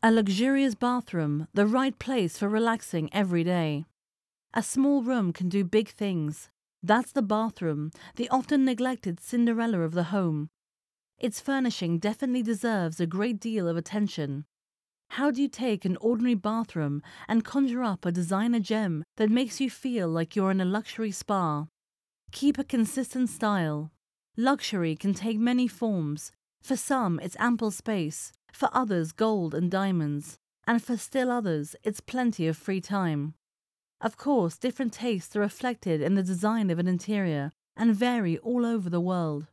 A luxurious bathroom, the right place for relaxing every day. A small room can do big things. That's the bathroom, the often neglected Cinderella of the home. Its furnishing definitely deserves a great deal of attention. How do you take an ordinary bathroom and conjure up a designer gem that makes you feel like you're in a luxury spa? Keep a consistent style. Luxury can take many forms. For some, it's ample space, for others, gold and diamonds, and for still others, it's plenty of free time. Of course, different tastes are reflected in the design of an interior and vary all over the world.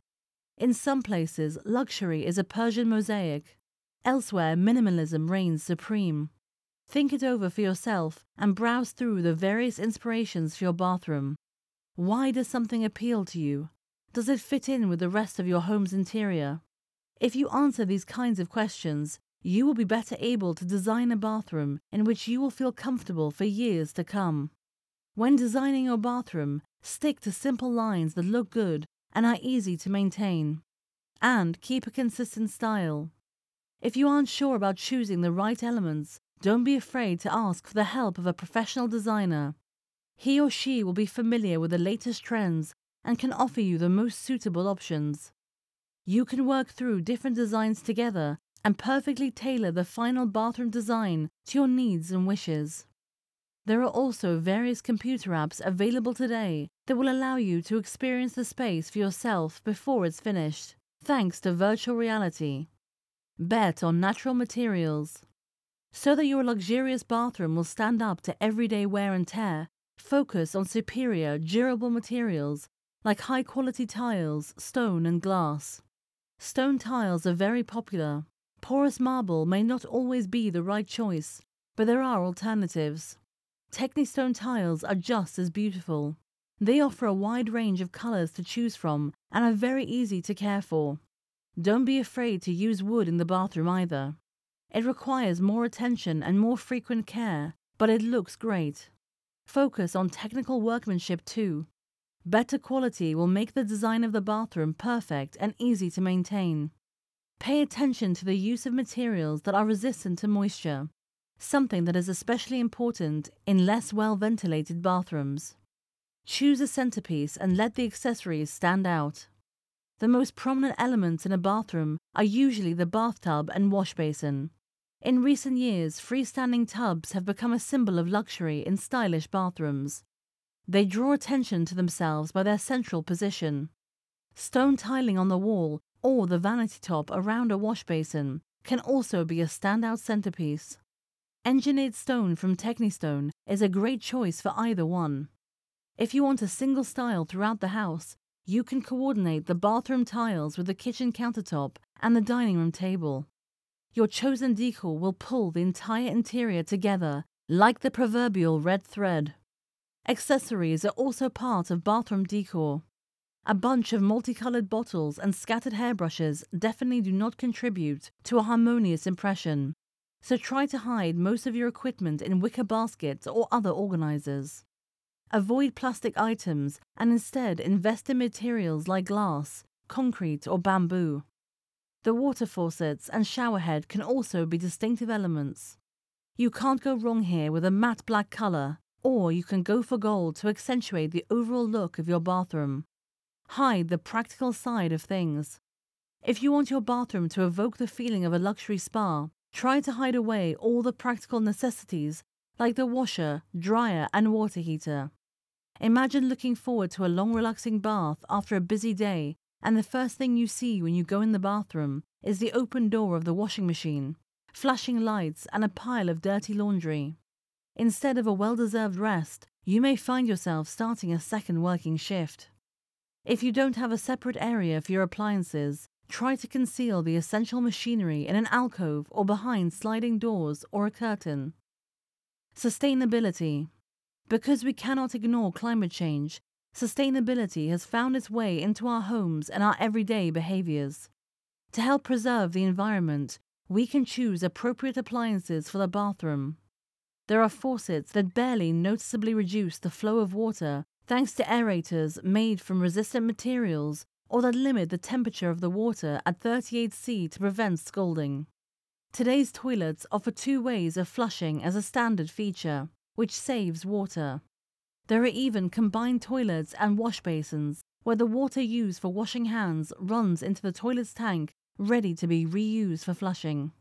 In some places, luxury is a Persian mosaic. Elsewhere, minimalism reigns supreme. Think it over for yourself and browse through the various inspirations for your bathroom. Why does something appeal to you? Does it fit in with the rest of your home's interior? If you answer these kinds of questions, you will be better able to design a bathroom in which you will feel comfortable for years to come. When designing your bathroom, stick to simple lines that look good and are easy to maintain. And keep a consistent style. If you aren't sure about choosing the right elements, don't be afraid to ask for the help of a professional designer. He or she will be familiar with the latest trends and can offer you the most suitable options. You can work through different designs together and perfectly tailor the final bathroom design to your needs and wishes. There are also various computer apps available today that will allow you to experience the space for yourself before it's finished, thanks to virtual reality. Bet on natural materials. So that your luxurious bathroom will stand up to everyday wear and tear, focus on superior, durable materials like high quality tiles, stone, and glass. Stone tiles are very popular. Porous marble may not always be the right choice, but there are alternatives. Technistone tiles are just as beautiful. They offer a wide range of colors to choose from and are very easy to care for. Don't be afraid to use wood in the bathroom either. It requires more attention and more frequent care, but it looks great. Focus on technical workmanship too. Better quality will make the design of the bathroom perfect and easy to maintain. Pay attention to the use of materials that are resistant to moisture, something that is especially important in less well ventilated bathrooms. Choose a centerpiece and let the accessories stand out. The most prominent elements in a bathroom are usually the bathtub and wash basin. In recent years, freestanding tubs have become a symbol of luxury in stylish bathrooms. They draw attention to themselves by their central position. Stone tiling on the wall or the vanity top around a wash basin can also be a standout centerpiece. Engineered stone from Technistone is a great choice for either one. If you want a single style throughout the house, you can coordinate the bathroom tiles with the kitchen countertop and the dining room table. Your chosen decor will pull the entire interior together like the proverbial red thread. Accessories are also part of bathroom decor. A bunch of multicolored bottles and scattered hairbrushes definitely do not contribute to a harmonious impression, so try to hide most of your equipment in wicker baskets or other organizers. Avoid plastic items and instead invest in materials like glass, concrete, or bamboo. The water faucets and showerhead can also be distinctive elements. You can't go wrong here with a matte black color, or you can go for gold to accentuate the overall look of your bathroom. Hide the practical side of things. If you want your bathroom to evoke the feeling of a luxury spa, try to hide away all the practical necessities like the washer, dryer, and water heater. Imagine looking forward to a long, relaxing bath after a busy day and the first thing you see when you go in the bathroom is the open door of the washing machine, flashing lights, and a pile of dirty laundry. Instead of a well deserved rest, you may find yourself starting a second working shift. If you don't have a separate area for your appliances, try to conceal the essential machinery in an alcove or behind sliding doors or a curtain. Sustainability. Because we cannot ignore climate change, sustainability has found its way into our homes and our everyday behaviors. To help preserve the environment, we can choose appropriate appliances for the bathroom. There are faucets that barely noticeably reduce the flow of water thanks to aerators made from resistant materials or that limit the temperature of the water at 38C to prevent scalding. Today's toilets offer two ways of flushing as a standard feature, which saves water. There are even combined toilets and wash basins where the water used for washing hands runs into the toilet's tank ready to be reused for flushing.